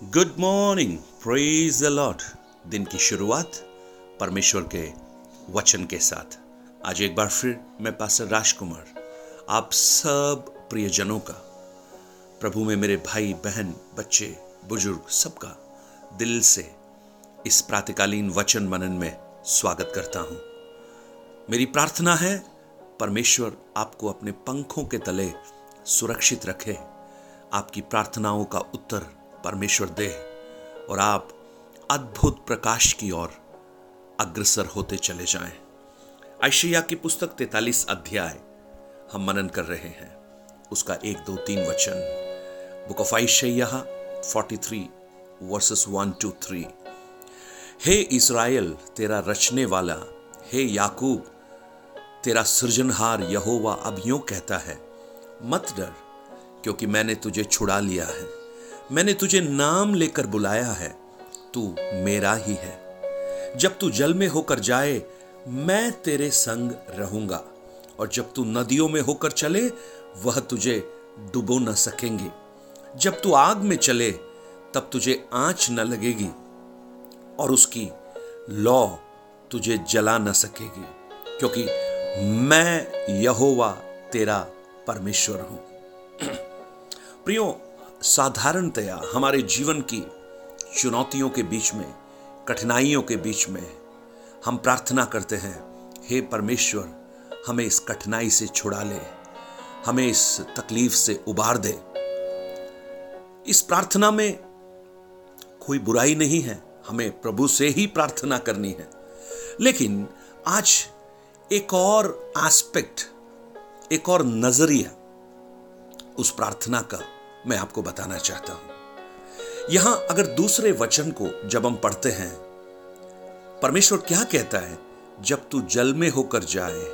Good morning praise the Lord दिन की शुरुआत परमेश्वर के वचन के साथ। आज एक बार फिर मैं पास राजकुमार, आप सब प्रियजनों का, प्रभु में मेरे भाई, बहन, बच्चे, बुज़ुर्ग सबका दिल से इस प्रातकालीन वचन मनन में स्वागत करता हूँ। मेरी प्रार्थना है परमेश्वर आपको अपने पंखों के तले सुरक्षित रखे, आपकी प्रार्थनाओं का उत्तर परमेश्वर दे और आप अद्भुत प्रकाश की ओर अग्रसर होते चले जाएँ। आयशिया की पुस्तक तैतालीस अध्याय हम मनन कर रहे हैं। उसका एक, दो, तीन वचन। Book of Isaiah forty three verses one two three hey Israel तेरा रचने वाला, हे याकूब, तेरा सृजनहार यहोवा अब यूँ कहता है, मत डर, क्योंकि मैंने तुझे छुड़ा लिया है। मैंने तुझे नाम लेकर बुलाया है, तू मेरा ही है। जब तू जल में होकर जाए, मैं तेरे संग रहूँगा। और जब तू नदियों में होकर चले, वह तुझे डुबो न सकेंगे। जब तू आग में चले, तब तुझे आँच न लगेगी, और उसकी लौ तुझे जला न सकेगी, क्योंकि मैं यहोवा तेरा परमेश्वर हूँ। प्रियो साधारणतया हमारे जीवन की चुनौतियों के बीच में, कठिनाइयों के बीच में हम प्रार्थना करते हैं, हे परमेश्वर, हमें इस कठिनाई से छुड़ा ले, हमें इस तकलीफ़ से उबार दे। इस प्रार्थना में कोई बुराई नहीं है, हमें प्रभु से ही प्रार्थना करनी है। लेकिन आज एक और एस्पेक्ट एक और नज़रिया उस प्रार्थना का मैं आपको बताना चाहता हूँ। यहाँ अगर दूसरे वचन को जब हम पढ़ते हैं, परमेश्वर क्या कहता है? जब तू जल में होकर जाए,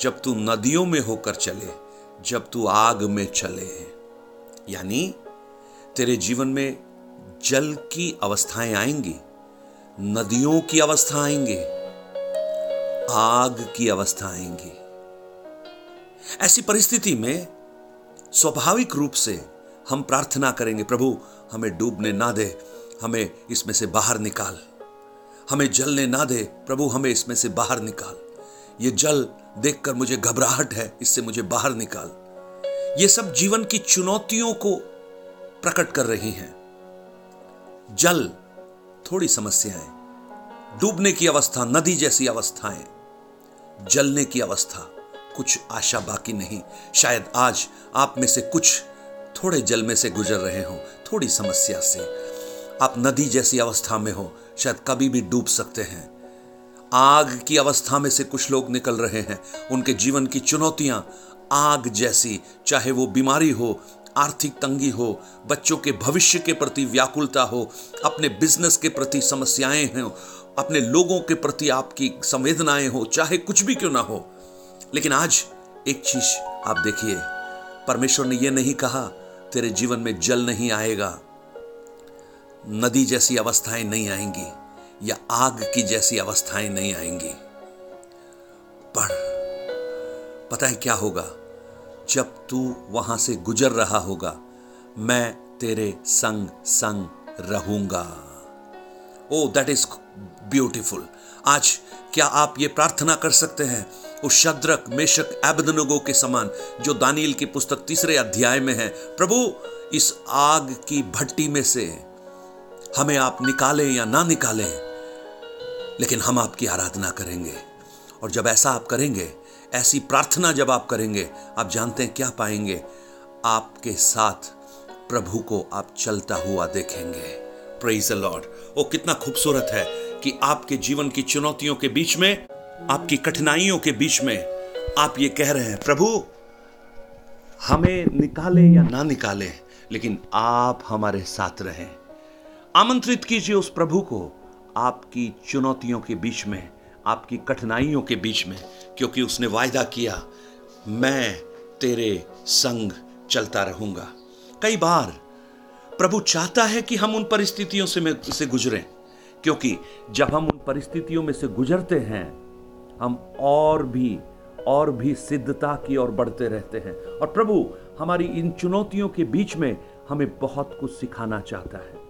जब तू नदियों में होकर चले, जब तू आग में चले। यानी, तेरे जीवन में जल की अवस्थाएँ आएँगी, नदियों की अवस्था आएँगी, आग की अवस्था आएँगी। ऐसी परिस्थिति में स्वाभाविक रूप से हम प्रार्थना करेंगे, प्रभु, हमें डूबने ना दे, हमें इसमें से बाहर निकाल। हमें जलने ना दे, प्रभु, हमें इसमें से बाहर निकाल। ये जल देखकर मुझे घबराहट है, इससे मुझे बाहर निकाल। ये सब जीवन की चुनौतियों को प्रकट कर रही हैं। जल थोड़ी समस्याएँ, डूबने की अवस्था, नदी जैसी अवस्थाएँ, जलने की अवस्था, कुछ आशा बाकी नहीं। शायद आज आप में से कुछ थोड़े जल में से गुजर रहे हो, थोड़ी समस्या से। आप नदी जैसी अवस्था में हो, शायद कभी भी डूब सकते हैं। आग की अवस्था में से कुछ लोग निकल रहे हैं, उनके जीवन की चुनौतियाँ आग जैसी, चाहे वो बीमारी हो, आर्थिक तंगी हो, बच्चों के भविष्य के प्रति व्याकुलता हो, अपने बिज़नेस के प्रति समस्याएँ हो, अपने लोगों के प्रति आपकी संवेदनाएँ हो, चाहे कुछ भी क्यों ना हो। लेकिन आज एक चीज़ आप देखिए, परमेश्वर ने यह नहीं कहा तेरे जीवन में जल नहीं आएगा। नदी जैसी अवस्थाएँ नहीं आएँगी, या आग की जैसी अवस्थाएँ नहीं आएँगी। पर पता है क्या होगा? जब तू वहाँ से गुजर रहा होगा, मैं तेरे संग संग रहूँगा। ओ दैट इज़ ब्यूटिफुल आज क्या आप ये प्रार्थना कर सकते हैं? उस शद्रक, मेशक, एबदनगो के समान, जो दानियल की पुस्तक तीसरे अध्याय में है, प्रभु, इस आग की भट्टी में से हमें आप निकालें या ना निकालें, लेकिन हम आपकी आराधना करेंगे। और जब ऐसा आप करेंगे, ऐसी प्रार्थना जब आप करेंगे, आप जानते हैं क्या पाएँगे? आपके साथ प्रभु को आप चलता हुआ देखेंगे। प्रेज लॉर्ड वो कितना खूबसूरत है कि आपके जीवन की चुनौतियों के बीच में आपकी कठिनाइयों के बीच में आप ये कह रहे हैं प्रभु हमें निकाले या ना निकाले लेकिन आप हमारे साथ रहें। आमंत्रित कीजिए उस प्रभु को आपकी चुनौतियों के बीच में आपकी कठिनाइयों के बीच में क्योंकि उसने वायदा किया मैं तेरे संग चलता रहूँगा। कई बार प्रभु चाहता है कि हम उन परिस्थितियों से, से गुजरें क्योंकि जब हम उन परिस्थितियों में से गुजरते हैं हम और भी और भी सिद्धता की ओर बढ़ते रहते हैं। और प्रभु, हमारी इन चुनौतियों के बीच में हमें बहुत कुछ सिखाना चाहता है।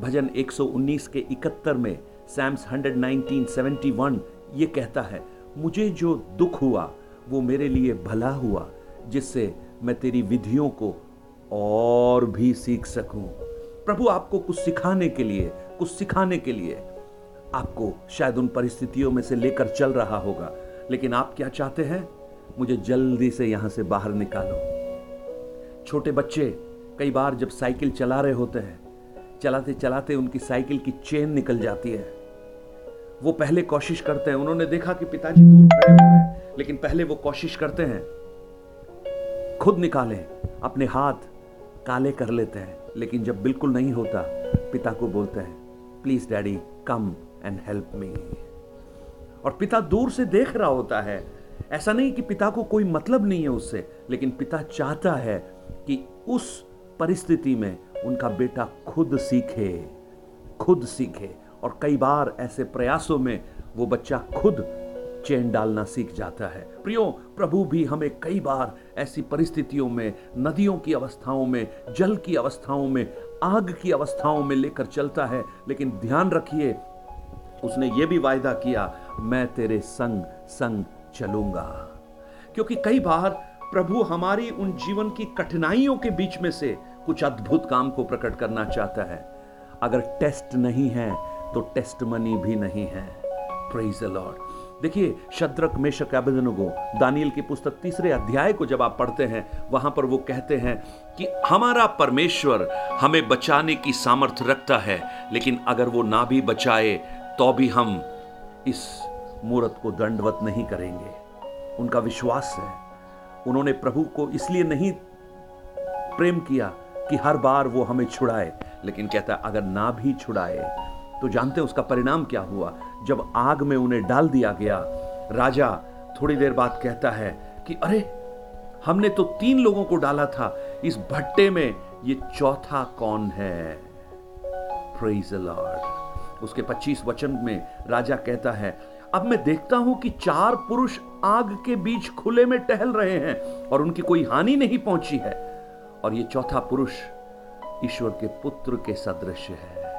भजन 119 के 71 में सैम्स 119 71 ये कहता है, मुझे जो दुख हुआ, वो मेरे लिए भला हुआ, जिससे मैं तेरी विधियों को और भी सीख सकूँ। प्रभु, आपको कुछ सिखाने के लिए, कुछ सिखाने के लिए आपको शायद उन परिस्थितियों में से लेकर चल रहा होगा। लेकिन आप क्या चाहते हैं? मुझे जल्दी से यहाँ से बाहर निकालो। छोटे बच्चे, कई बार जब साइकिल चला रहे होते हैं, चलाते चलाते उनकी साइकिल की चेन निकल जाती है। वो पहले कोशिश करते हैं। उन्होंने देखा कि पिताजी दूर खड़े हुए हैं, लेकिन पहले वो कोशिश करते हैं। खुद निकालें, अपने हाथ काले कर लेते हैं, लेकिन जब बिल्कुल नहीं होता, पिता को बोलते हैं, please daddy, come. And help me और पिता दूर से देख रहा होता है। ऐसा नहीं कि पिता को कोई मतलब नहीं है उससे, लेकिन पिता चाहता है कि उस परिस्थिति में उनका बेटा खुद सीखे खुद सीखे। और कई बार ऐसे प्रयासों में वो बच्चा खुद चैन डालना सीख जाता है। प्रियो, प्रभु भी हमें कई बार ऐसी परिस्थितियों में, नदियों की अवस्थाओं में, जल की अवस्थाओं में, आग की अवस्थाओं में लेकर चलता है। लेकिन ध्यान रखिए उसने ये भी वायदा किया, मैं तेरे संग संग चलूँगा। क्योंकि कई बार प्रभु हमारी उन जीवन की कठिनाइयों के बीच में से कुछ अद्भुत काम को प्रकट करना चाहता है। अगर टेस्ट नहीं है तो टेस्ट मनी भी नहीं है। प्रेज लॉर्ड देखिए, शद्रक, मेशक अबदनुगो दानियल की पुस्तक तीसरे अध्याय को जब आप पढ़ते हैं, वहाँ पर वो कहते हैं कि हमारा परमेश्वर हमें बचाने की सामर्थ्य रखता है, लेकिन अगर वो ना भी बचाए तो भी हम इस मूर्त को दंडवत नहीं करेंगे। उनका विश्वास है। उन्होंने प्रभु को इसलिए नहीं प्रेम किया कि हर बार वो हमें छुड़ाए, लेकिन कहता है, अगर ना भी छुड़ाए तो जानते हैं उसका परिणाम क्या हुआ? जब आग में उन्हें डाल दिया गया, राजा थोड़ी देर बाद कहता है कि, अरे, हमने तो तीन लोगों को डाला था। इस भट्टे में ये चौथा कौन है? प्रेज लॉर्ड उसके 25 वचन में राजा कहता है, अब मैं देखता हूँ कि चार पुरुष आग के बीच खुले में टहल रहे हैं और उनकी कोई हानि नहीं पहुँची है। और ये चौथा पुरुष ईश्वर के पुत्र के सदृश है।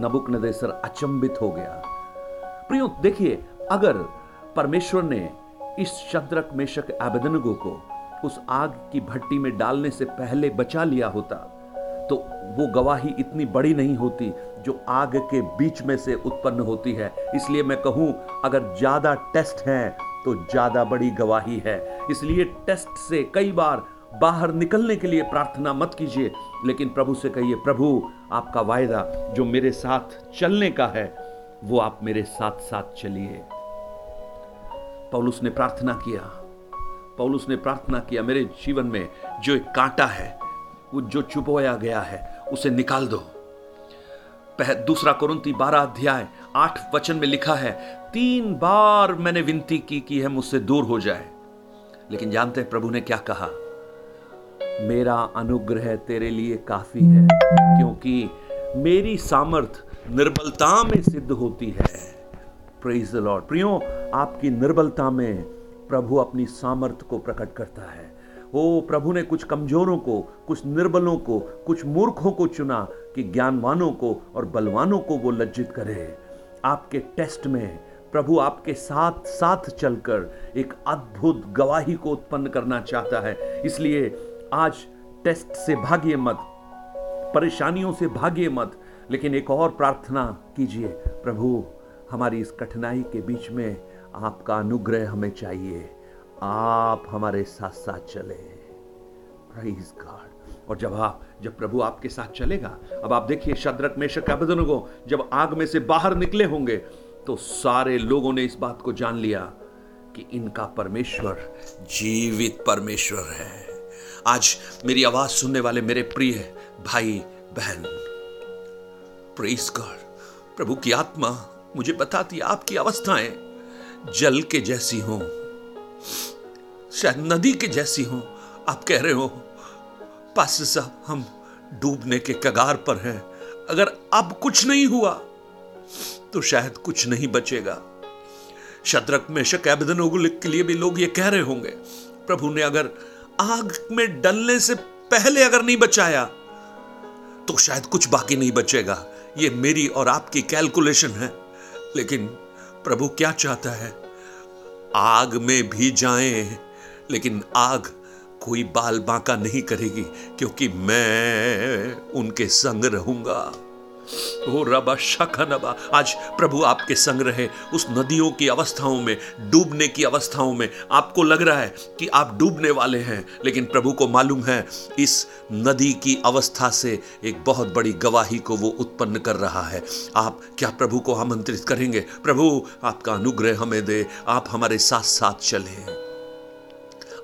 नबुक नदेसर अचंबित हो गया। प्रियो, देखिए, अगर परमेश्वर ने इस शद्रक मेशक, आबेदनगो को उस आग की भट्टी में डालने से पहले बचा लिया होता तो वो गवाही इतनी बड़ी नहीं होती जो आग के बीच में से उत्पन्न होती है। इसलिए मैं कहूँ, अगर ज़्यादा टेस्ट है तो ज़्यादा बड़ी गवाही है। इसलिए टेस्ट से कई बार बाहर निकलने के लिए प्रार्थना मत कीजिए, लेकिन प्रभु से कहिए, प्रभु, आपका वायदा जो मेरे साथ चलने का है, वो आप मेरे साथ साथ चलिए। पौलुस ने प्रार्थना किया। पौलुस ने प्रार्थना किया, मेरे जीवन में जो एक कांटा है वो जो चुपोया गया है, उसे निकाल दो। दूसरा कुरुंती बारह अध्याय, आठ वचन में लिखा है, तीन बार मैंने विनती की कि है मुझसे दूर हो जाए। लेकिन जानते हैं प्रभु ने क्या कहा? मेरा अनुग्रह तेरे लिए काफ़ी है, क्योंकि मेरी सामर्थ निर्बलता में सिद्ध होती है। प्रेज प्रियो, आपकी निर्बलता में प्रभु अपनी सामर्थ को प्रकट करता है। ओ प्रभु ने कुछ कमजोरों को, कुछ निर्बलों को, कुछ मूर्खों को चुना कि ज्ञानवानों को और बलवानों को वो लज्जित करे। आपके टेस्ट में प्रभु आपके साथ साथ चलकर एक अद्भुत गवाही को उत्पन्न करना चाहता है। इसलिए आज टेस्ट से भागिए मत, परेशानियों से भागिए मत, लेकिन एक और प्रार्थना कीजिए। प्रभु, हमारी इस कठिनाई के बीच में आपका अनुग्रह हमें चाहिए। आप हमारे साथ साथ चले। प्रेज गॉड और जब आप, जब प्रभु आपके साथ चलेगा, अब आप देखिए शद्रक में अबदन को जब आग में से बाहर निकले होंगे तो सारे लोगों ने इस बात को जान लिया कि इनका परमेश्वर, जीवित परमेश्वर है। आज मेरी आवाज़ सुनने वाले मेरे प्रिय भाई, बहन प्रेस गॉड प्रभु की आत्मा मुझे बताती आपकी अवस्थाएँ जल के जैसी हो। शायद नदी के जैसी हो, आप कह रहे हो। पास साहब हम डूबने के कगार पर हैं। अगर अब कुछ नहीं हुआ तो शायद कुछ नहीं बचेगा। शत्रक में शकैबदन के लिए भी लोग ये कह रहे होंगे, प्रभु ने अगर आग में डलने से पहले अगर नहीं बचाया तो शायद कुछ बाकी नहीं बचेगा। ये मेरी और आपकी कैलकुलेशन है, लेकिन प्रभु क्या चाहता है? आग में भी जाएँ लेकिन आग कोई बाल बांका नहीं करेगी, क्योंकि मैं उनके संग रहूँगा। ओ रबा शाखा नबा आज प्रभु आपके संग रहे। उस नदियों की अवस्थाओं में, डूबने की अवस्थाओं में आपको लग रहा है कि आप डूबने वाले हैं, लेकिन प्रभु को मालूम है, इस नदी की अवस्था से एक बहुत बड़ी गवाही को वो उत्पन्न कर रहा है। आप क्या प्रभु को आमंत्रित करेंगे? प्रभु, आपका अनुग्रह हमें दे, आप हमारे साथ साथ चले।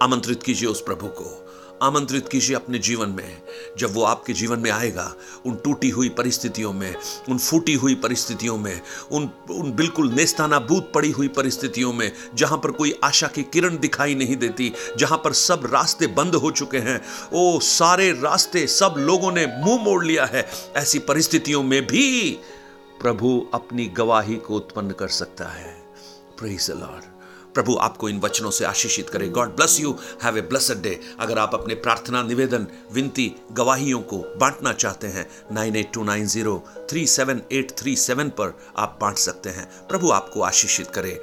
आमंत्रित कीजिए उस प्रभु को। आमंत्रित कीजिए अपने जीवन में। जब वो आपके जीवन में आएगा, उन टूटी हुई परिस्थितियों में, उन फूटी हुई परिस्थितियों में, उन उन बिल्कुल नेस्ताना बूत पड़ी हुई परिस्थितियों में, जहाँ पर कोई आशा की किरण दिखाई नहीं देती, जहाँ पर सब रास्ते बंद हो चुके हैं, ओ सारे रास्ते, सब लोगों ने मुँह मोड़ लिया है, ऐसी परिस्थितियों में भी प्रभु अपनी गवाही को उत्पन्न कर सकता है। प्रेज लॉर्ड प्रभु आपको इन वचनों से आशीषित करे। God bless you have a blessed day अगर आप अपने प्रार्थना, निवेदन, विनती, गवाहियों को बांटना चाहते हैं, nine eight two nine zero three seven eight three seven पर आप बांट सकते हैं। प्रभु आपको आशीषित करे।